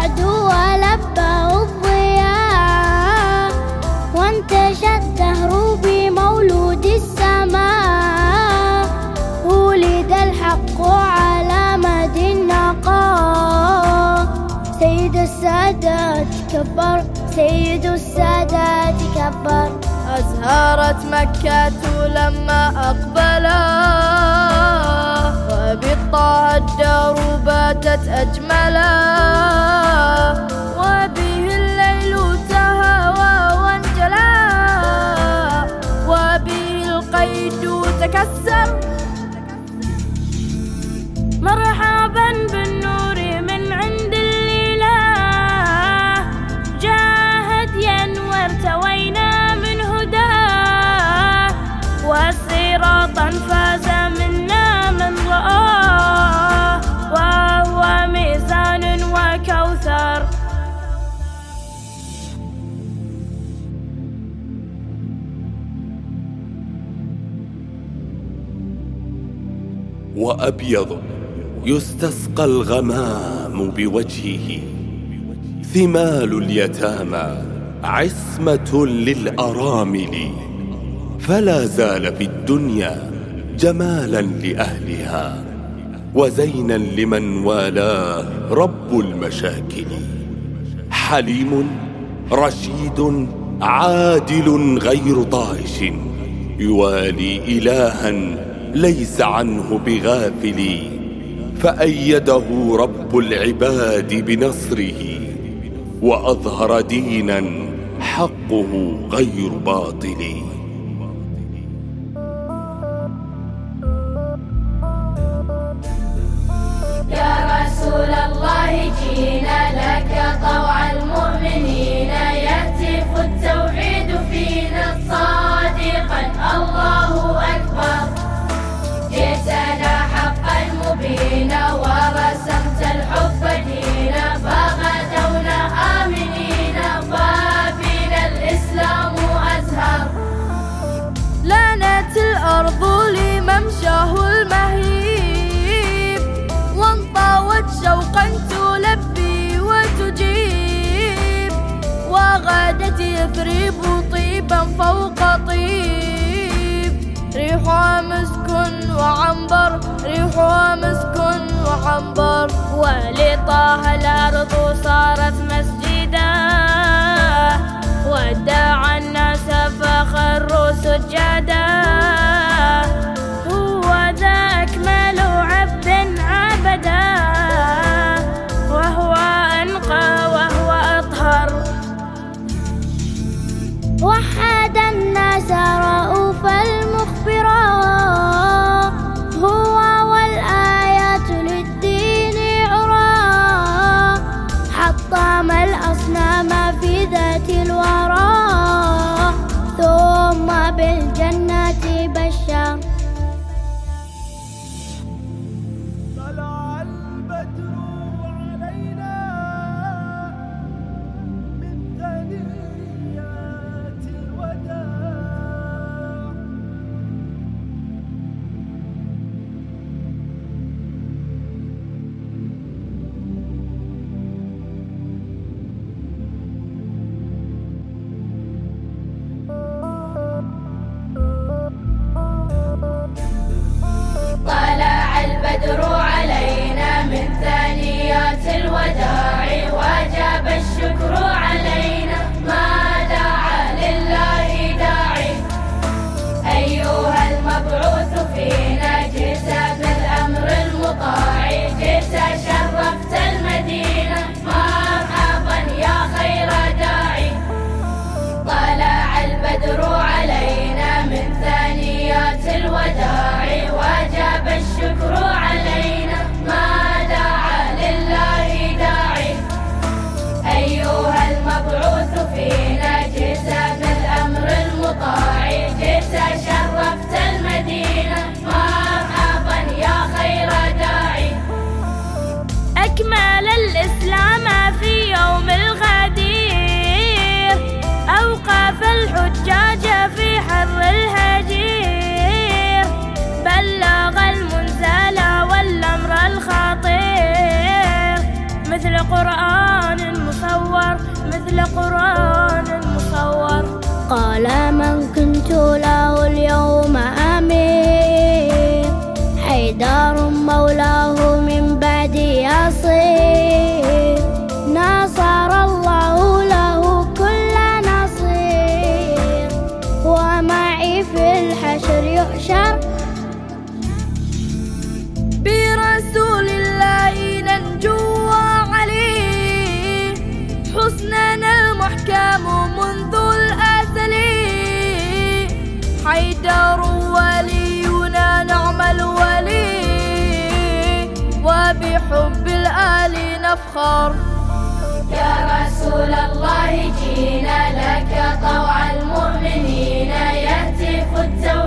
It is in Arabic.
الرعد ولبه الضياء وانتشى الدهر بمولود السماء ولد الحق على مد النقاء. سيد السادات كبر سيد السادات كبر. أزهرت مكة لما أقبلت بالطه الدار باتت أجملا. وأبيض يستسقى الغمام بوجهه. ثمال اليتامى عصمة للأرامل. فلا زال في الدنيا جمالا لأهلها وزينا لمن والاه رب المشاكل. حليم رشيد عادل غير طائش يوالي إلها ليس عنه بغافل. فأيده رب العباد بنصره وأظهر دينا حقه غير باطل. غادت يثريب طيبا فوق طيب. ريحها مسك وعنبر ريحها مسك وعنبر. ولطاها الأرض صارت مسك وحد الناس رؤوفا شر برسول الله ننجو وعليه حسننا المحكم منذ الأزل. حيدر ولينا نعم الولي وبحب الآل نفخر. يا رسول الله جينا لك طوع المؤمنين. يهتف التوحيد